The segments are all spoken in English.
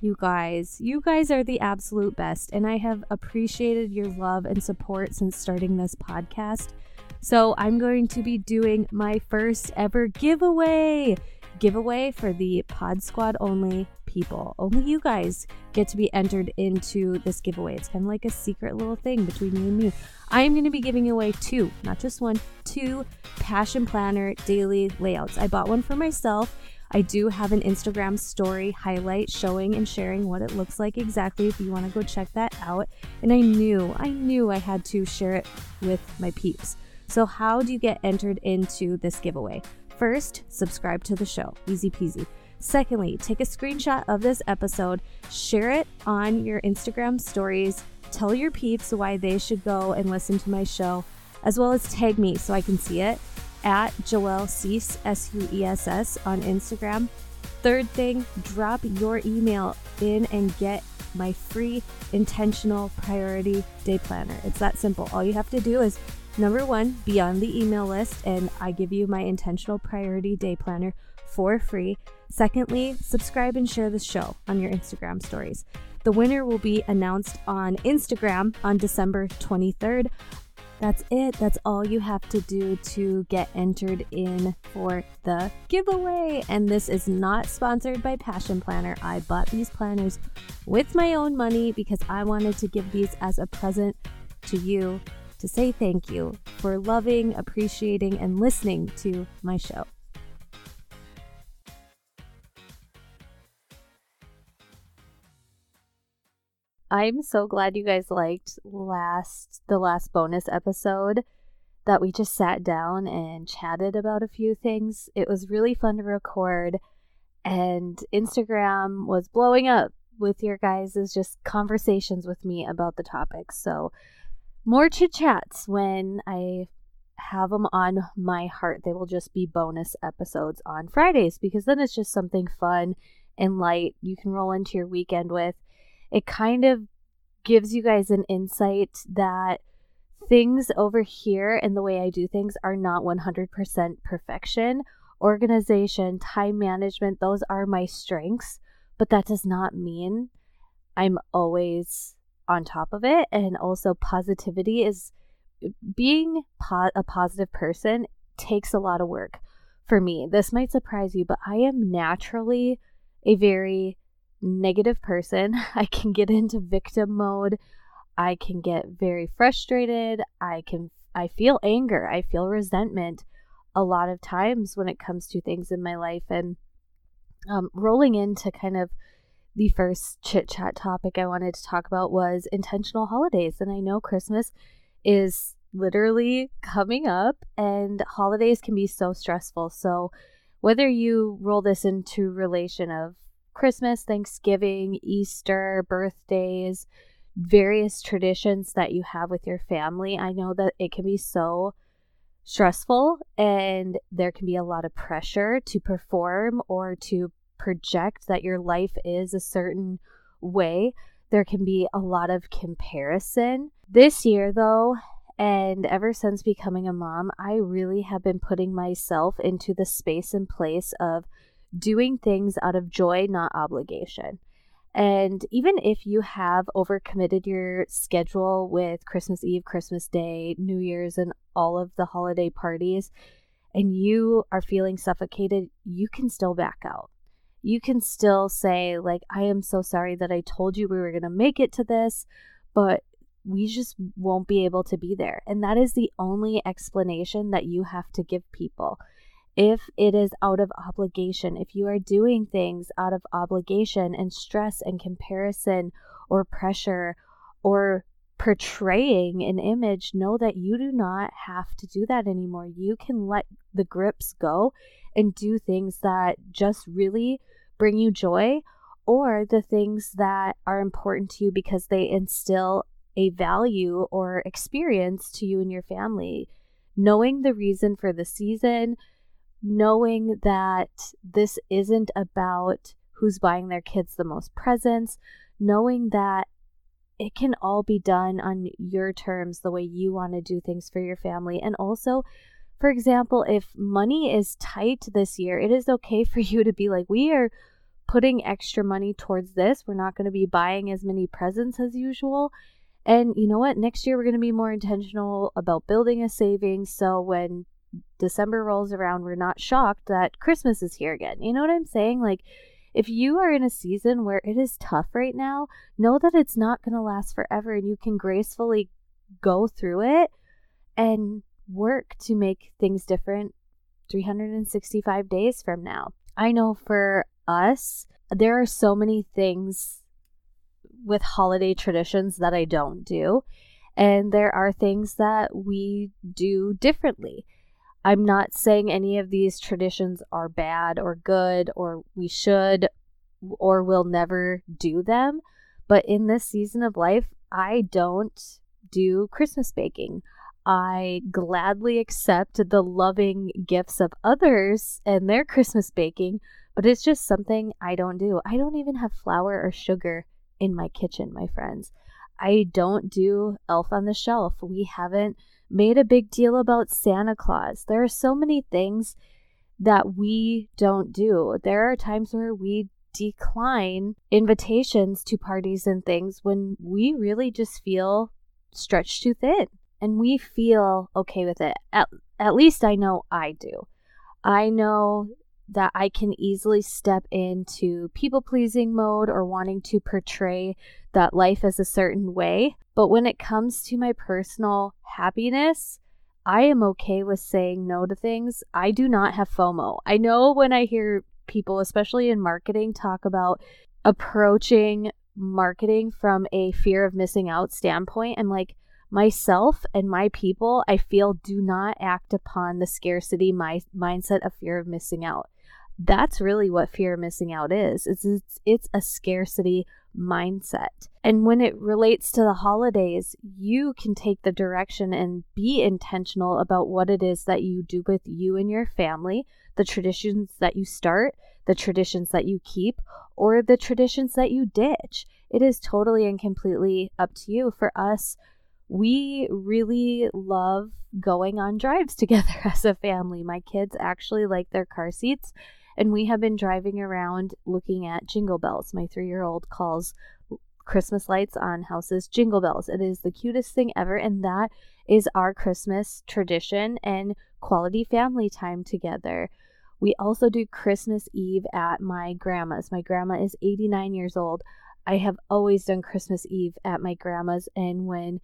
you guys. You guys are the absolute best, and I have appreciated your love and support since starting this podcast. So, I'm going to be doing my first ever giveaway. Giveaway for the Pod Squad only people. Only you guys get to be entered into this giveaway. It's kind of like a secret little thing between you and me. I am going to be giving away two, not just one, two Passion Planner daily layouts. I bought one for myself I do have an Instagram story highlight showing and sharing what it looks like exactly if you want to go check that out. And I knew, I knew I had to share it with my peeps. So, how do you get entered into this giveaway? First, subscribe to the show. Easy peasy. Secondly, take a screenshot of this episode, share it on your Instagram stories, tell your peeps why they should go and listen to my show, as well as tag me so I can see it at Joelle Suess, S U E S S, on Instagram. Third thing, drop your email in and get my free intentional priority day planner. It's that simple. All you have to do is number one, be on the email list, and I give you my intentional priority day planner for free. Secondly, subscribe and share the show on your Instagram stories. The winner will be announced on Instagram on December 23rd. That's it. That's all you have to do to get entered in for the giveaway. And this is not sponsored by Passion Planner. I bought these planners with my own money because I wanted to give these as a present to you to say thank you for loving, appreciating, and listening to my show. I'm so glad you guys liked last the last bonus episode that we just sat down and chatted about a few things. It was really fun to record and Instagram was blowing up with your guys' just conversations with me about the topics. So more chit chats when I have them on my heart. They will just be bonus episodes on Fridays because then it's just something fun and light you can roll into your weekend with it kind of gives you guys an insight that things over here and the way I do things are not 100% perfection. Organization, time management, those are my strengths, but that does not mean I'm always on top of it. And also, positivity is being po- a positive person takes a lot of work for me. This might surprise you, but I am naturally a very negative person. I can get into victim mode. I can get very frustrated. I can I feel anger. I feel resentment a lot of times when it comes to things in my life and um, rolling into kind of the first chit chat topic I wanted to talk about was intentional holidays. And I know Christmas is literally coming up, and holidays can be so stressful. So, whether you roll this into relation of Christmas, Thanksgiving, Easter, birthdays, various traditions that you have with your family. I know that it can be so stressful and there can be a lot of pressure to perform or to project that your life is a certain way. There can be a lot of comparison. This year, though, and ever since becoming a mom, I really have been putting myself into the space and place of doing things out of joy, not obligation. And even if you have overcommitted your schedule with Christmas Eve, Christmas Day, New Year's, and all of the holiday parties, and you are feeling suffocated, you can still back out. You can still say, like, I am so sorry that I told you we were going to make it to this, but we just won't be able to be there. And that is the only explanation that you have to give people if it is out of obligation, if you are doing things out of obligation and stress and comparison or pressure or portraying an image, know that you do not have to do that anymore. You can let the grips go and do things that just really bring you joy or the things that are important to you because they instill a value or experience to you and your family. Knowing the reason for the season, knowing that this isn't about who's buying their kids the most presents, knowing that it can all be done on your terms, the way you want to do things for your family. And also, for example, if money is tight this year, it is okay for you to be like, we are putting extra money towards this. We're not going to be buying as many presents as usual. And you know what? Next year, we're going to be more intentional about building a savings. So when December rolls around, we're not shocked that Christmas is here again. You know what I'm saying? Like, if you are in a season where it is tough right now, know that it's not going to last forever and you can gracefully go through it and work to make things different 365 days from now. I know for us, there are so many things with holiday traditions that I don't do, and there are things that we do differently. I'm not saying any of these traditions are bad or good or we should or will never do them, but in this season of life, I don't do Christmas baking. I gladly accept the loving gifts of others and their Christmas baking, but it's just something I don't do. I don't even have flour or sugar in my kitchen, my friends. I don't do Elf on the Shelf. We haven't made a big deal about Santa Claus. There are so many things that we don't do. There are times where we decline invitations to parties and things when we really just feel stretched too thin and we feel okay with it. At, at least I know I do. I know that I can easily step into people pleasing mode or wanting to portray that life is a certain way. But when it comes to my personal happiness, I am okay with saying no to things. I do not have FOMO. I know when I hear people, especially in marketing, talk about approaching marketing from a fear of missing out standpoint, I'm like, myself and my people, I feel, do not act upon the scarcity my mindset of fear of missing out. That's really what fear of missing out is. It's, it's, it's a scarcity mindset. And when it relates to the holidays, you can take the direction and be intentional about what it is that you do with you and your family, the traditions that you start, the traditions that you keep, or the traditions that you ditch. It is totally and completely up to you. For us, we really love going on drives together as a family. My kids actually like their car seats, and we have been driving around looking at jingle bells. My three year old calls Christmas lights on houses jingle bells. It is the cutest thing ever, and that is our Christmas tradition and quality family time together. We also do Christmas Eve at my grandma's. My grandma is 89 years old. I have always done Christmas Eve at my grandma's, and when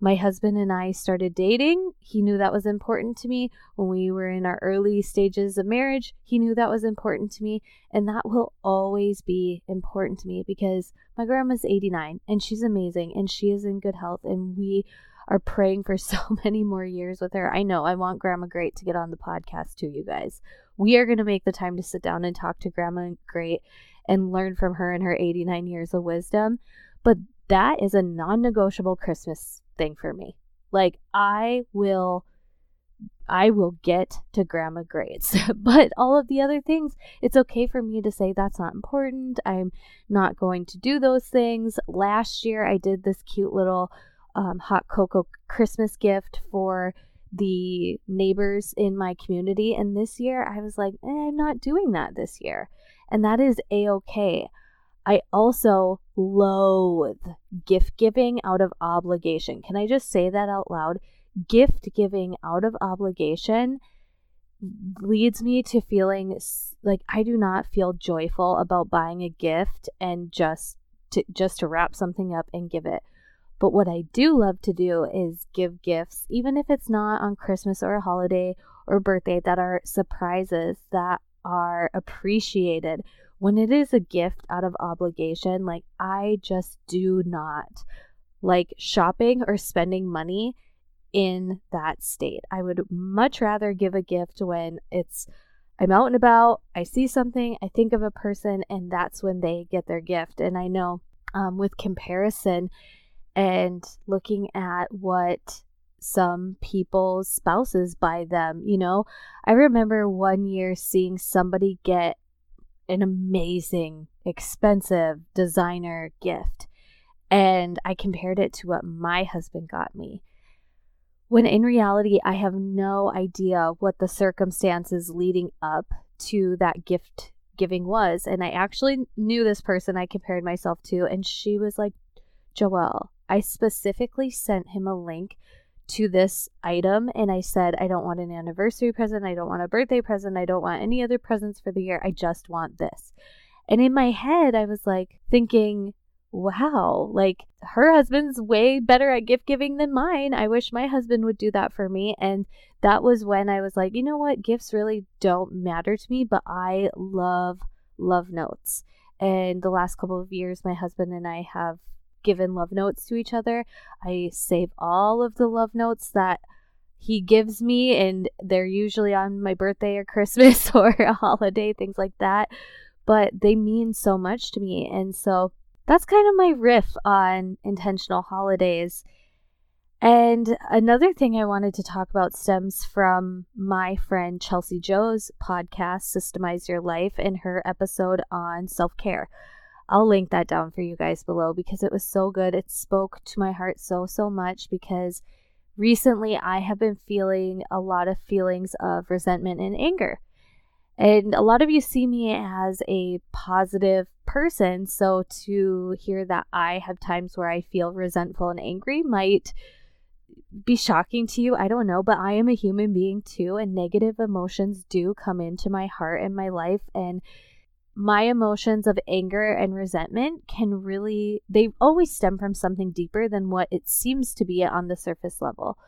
my husband and I started dating. He knew that was important to me. When we were in our early stages of marriage, he knew that was important to me. And that will always be important to me because my grandma's 89 and she's amazing and she is in good health. And we are praying for so many more years with her. I know I want Grandma Great to get on the podcast too, you guys. We are going to make the time to sit down and talk to Grandma Great and learn from her and her 89 years of wisdom. But that is a non negotiable Christmas thing for me. Like I will I will get to Grandma Great's. but all of the other things, it's okay for me to say that's not important. I'm not going to do those things. Last year I did this cute little um, hot cocoa Christmas gift for the neighbors in my community. And this year I was like, eh, I'm not doing that this year. And that is a okay. I also loathe gift giving out of obligation. Can I just say that out loud? Gift giving out of obligation leads me to feeling like I do not feel joyful about buying a gift and just to just to wrap something up and give it. But what I do love to do is give gifts, even if it's not on Christmas or a holiday or birthday, that are surprises that are appreciated when it is a gift out of obligation, like I just do not like shopping or spending money in that state. I would much rather give a gift when it's I'm out and about, I see something, I think of a person, and that's when they get their gift. And I know um, with comparison and looking at what some people's spouses buy them, you know, I remember one year seeing somebody get an amazing, expensive designer gift. And I compared it to what my husband got me. When in reality, I have no idea what the circumstances leading up to that gift giving was. And I actually knew this person I compared myself to, and she was like, Joelle, I specifically sent him a link to this item and I said, I don't want an anniversary present. I don't want a birthday present. I don't want any other presents for the year. I just want this. And in my head, I was like thinking, wow, like her husband's way better at gift giving than mine. I wish my husband would do that for me. And that was when I was like, you know what? Gifts really don't matter to me, but I love, love notes. And the last couple of years, my husband and I have given love notes to each other. I save all of the love notes that he gives me, and they're usually on my birthday or Christmas or a holiday, things like that. But they mean so much to me. And so that's kind of my riff on intentional holidays. And another thing I wanted to talk about stems from my friend Chelsea Joe's podcast, Systemize Your Life, and her episode on self care. I'll link that down for you guys below because it was so good. It spoke to my heart so, so much because recently I have been feeling a lot of feelings of resentment and anger. And a lot of you see me as a positive person. So to hear that I have times where I feel resentful and angry might be shocking to you. I don't know, but I am a human being too. And negative emotions do come into my heart and my life. And my emotions of anger and resentment can really, they always stem from something deeper than what it seems to be on the surface level.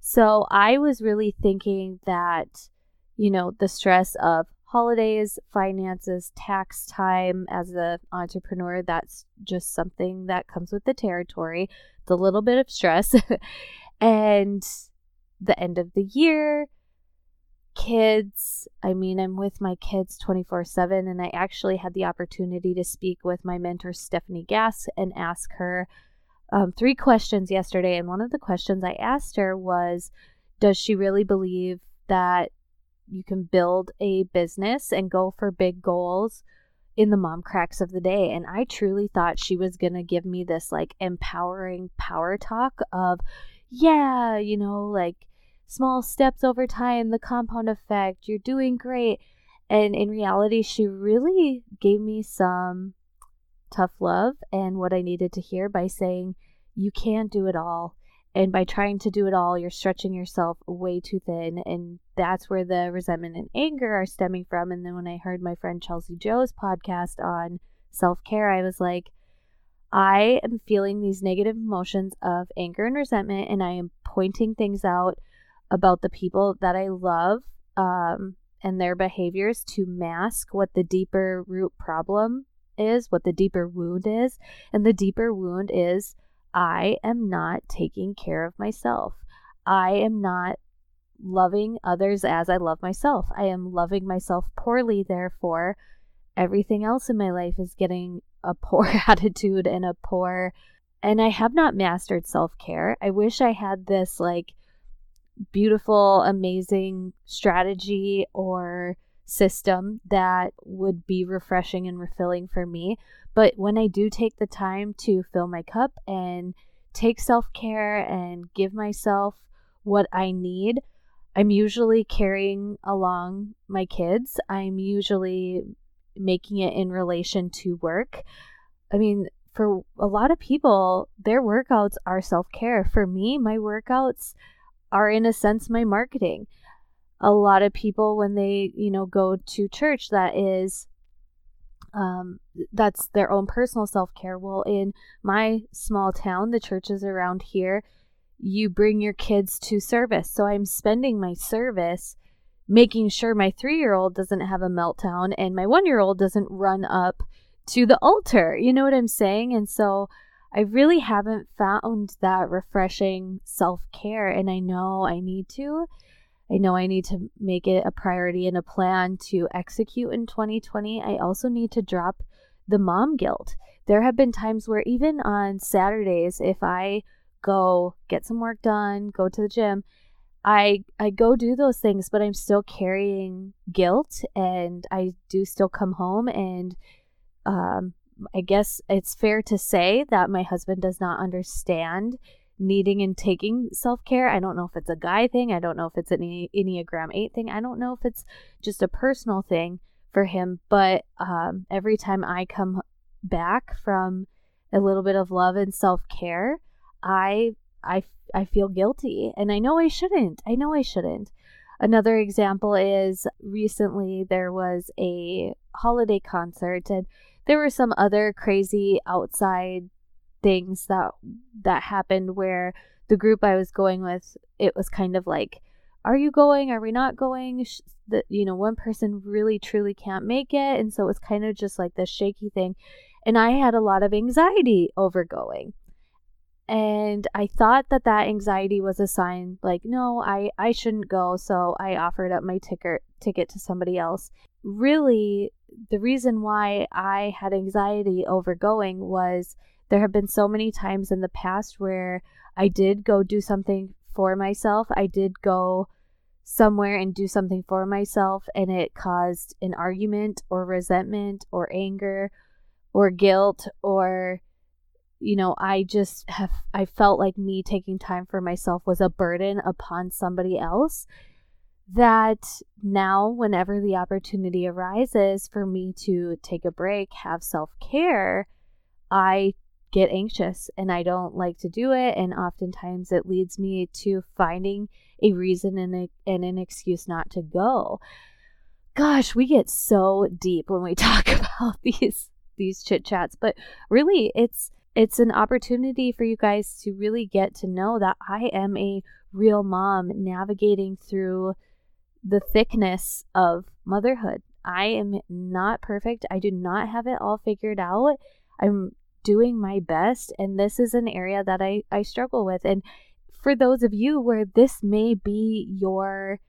So I was really thinking that, you know, the stress of holidays, finances, tax time as an entrepreneur, that's just something that comes with the territory. It's a little bit of stress. and the end of the year, kids. I mean, I'm with my kids 24 7, and I actually had the opportunity to speak with my mentor, Stephanie Gass, and ask her um, three questions yesterday. And one of the questions I asked her was Does she really believe that you can build a business and go for big goals? in the mom cracks of the day and i truly thought she was going to give me this like empowering power talk of yeah you know like small steps over time, the compound effect, you're doing great. And in reality, she really gave me some tough love and what I needed to hear by saying, You can't do it all. And by trying to do it all, you're stretching yourself way too thin. And that's where the resentment and anger are stemming from. And then when I heard my friend Chelsea Joe's podcast on self care, I was like, I am feeling these negative emotions of anger and resentment, and I am pointing things out about the people that I love um, and their behaviors to mask what the deeper root problem is, what the deeper wound is. And the deeper wound is I am not taking care of myself. I am not loving others as I love myself. I am loving myself poorly, therefore, everything else in my life is getting a poor attitude and a poor. And I have not mastered self care. I wish I had this like beautiful, amazing strategy or system that would be refreshing and refilling for me. But when I do take the time to fill my cup and take self care and give myself what I need, I'm usually carrying along my kids. I'm usually making it in relation to work. I mean, for a lot of people, their workouts are self care. For me, my workouts are in a sense my marketing. A lot of people when they, you know, go to church that is um that's their own personal self-care. Well, in my small town, the churches around here, you bring your kids to service. So I'm spending my service making sure my 3-year-old doesn't have a meltdown and my 1-year-old doesn't run up to the altar. You know what I'm saying? And so I really haven't found that refreshing self care, and I know I need to. I know I need to make it a priority and a plan to execute in 2020. I also need to drop the mom guilt. There have been times where, even on Saturdays, if I go get some work done, go to the gym, I I go do those things, but I'm still carrying guilt, and I do still come home and um, I guess it's fair to say that my husband does not understand needing and taking self care. I don't know if it's a guy thing. I don't know if it's an Enneagram 8 thing. I don't know if it's just a personal thing for him. But um, every time I come back from a little bit of love and self care, I I I feel guilty, and I know I shouldn't. I know I shouldn't. Another example is recently there was a holiday concert, and there were some other crazy outside things that that happened where the group I was going with, it was kind of like are you going? Are we not going? That you know, one person really truly can't make it, and so it's kind of just like this shaky thing. And I had a lot of anxiety over going, and I thought that that anxiety was a sign, like no, I I shouldn't go. So I offered up my ticket ticket to somebody else. Really, the reason why I had anxiety over going was there have been so many times in the past where I did go do something for myself. I did go somewhere and do something for myself, and it caused an argument or resentment or anger or guilt or you know i just have i felt like me taking time for myself was a burden upon somebody else that now whenever the opportunity arises for me to take a break have self-care i get anxious and I don't like to do it. And oftentimes it leads me to finding a reason and, a, and an excuse not to go. Gosh, we get so deep when we talk about these these chit chats, but really it's it's an opportunity for you guys to really get to know that I am a real mom navigating through the thickness of motherhood. I am not perfect. I do not have it all figured out. I'm doing my best and this is an area that I I struggle with and for those of you where this may be your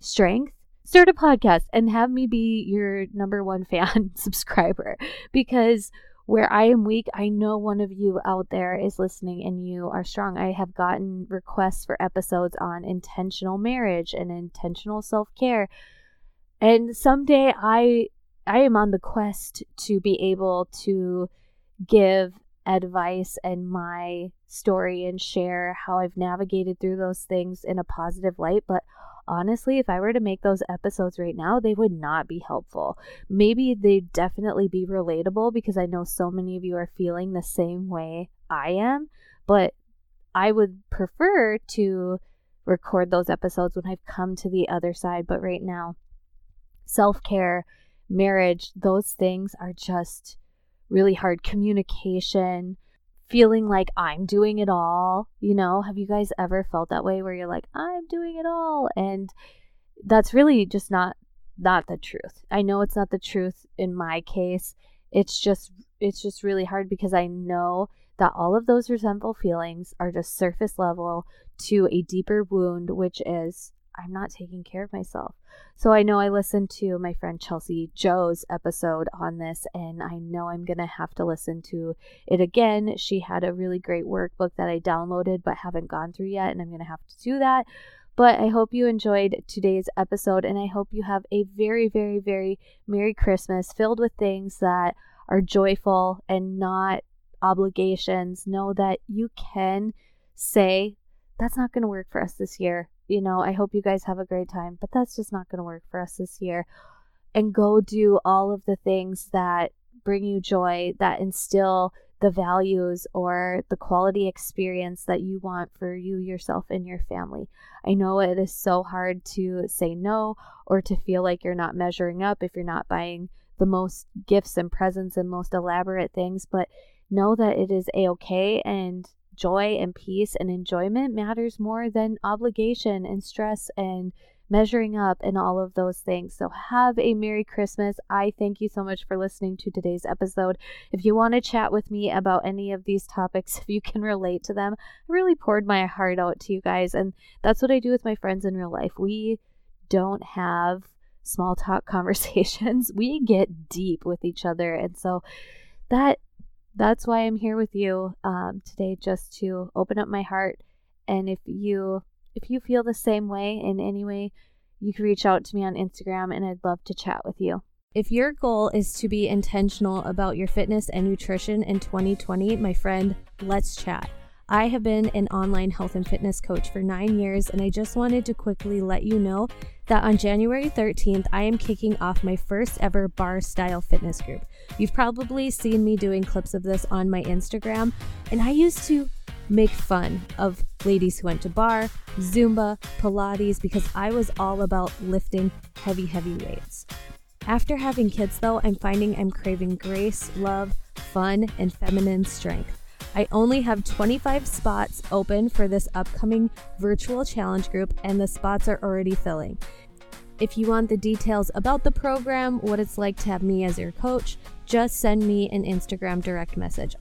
strength start a podcast and have me be your number one fan subscriber because where I am weak, I know one of you out there is listening and you are strong. I have gotten requests for episodes on intentional marriage and intentional self-care. And someday I I am on the quest to be able to give advice and my story and share how I've navigated through those things in a positive light. But honestly, if I were to make those episodes right now, they would not be helpful. Maybe they'd definitely be relatable because I know so many of you are feeling the same way I am. But I would prefer to record those episodes when I've come to the other side. But right now, self care, marriage, those things are just really hard communication, feeling like I'm doing it all. You know, have you guys ever felt that way where you're like, I'm doing it all? And that's really just not not the truth. I know it's not the truth in my case. It's just it's just really hard because I know that all of those resentful feelings are just surface level to a deeper wound which is I'm not taking care of myself. So I know I listened to my friend Chelsea Joe's episode on this, and I know I'm going to have to listen to it again. She had a really great workbook that I downloaded but haven't gone through yet, and I'm going to have to do that. But I hope you enjoyed today's episode, and I hope you have a very, very, very Merry Christmas filled with things that are joyful and not obligations. Know that you can say, That's not going to work for us this year you know, I hope you guys have a great time, but that's just not going to work for us this year. And go do all of the things that bring you joy, that instill the values or the quality experience that you want for you, yourself, and your family. I know it is so hard to say no or to feel like you're not measuring up if you're not buying the most gifts and presents and most elaborate things, but know that it is a okay and joy and peace and enjoyment matters more than obligation and stress and measuring up and all of those things. So, have a Merry Christmas. I thank you so much for listening to today's episode. If you want to chat with me about any of these topics, if you can relate to them, I really poured my heart out to you guys. And that's what I do with my friends in real life. We don't have small talk conversations, we get deep with each other. And so, that that's why I'm here with you um, today, just to open up my heart. And if you if you feel the same way in any way, you can reach out to me on Instagram, and I'd love to chat with you. If your goal is to be intentional about your fitness and nutrition in 2020, my friend, let's chat. I have been an online health and fitness coach for nine years, and I just wanted to quickly let you know that on January 13th, I am kicking off my first ever barre style fitness group. You've probably seen me doing clips of this on my Instagram, and I used to make fun of ladies who went to barre, Zumba, Pilates, because I was all about lifting heavy, heavy weights. After having kids, though, I'm finding I'm craving grace, love, fun, and feminine strength. I only have 25 spots open for this upcoming virtual challenge group, and the spots are already filling. If you want the details about the program, what it's like to have me as your coach, just send me an Instagram direct message.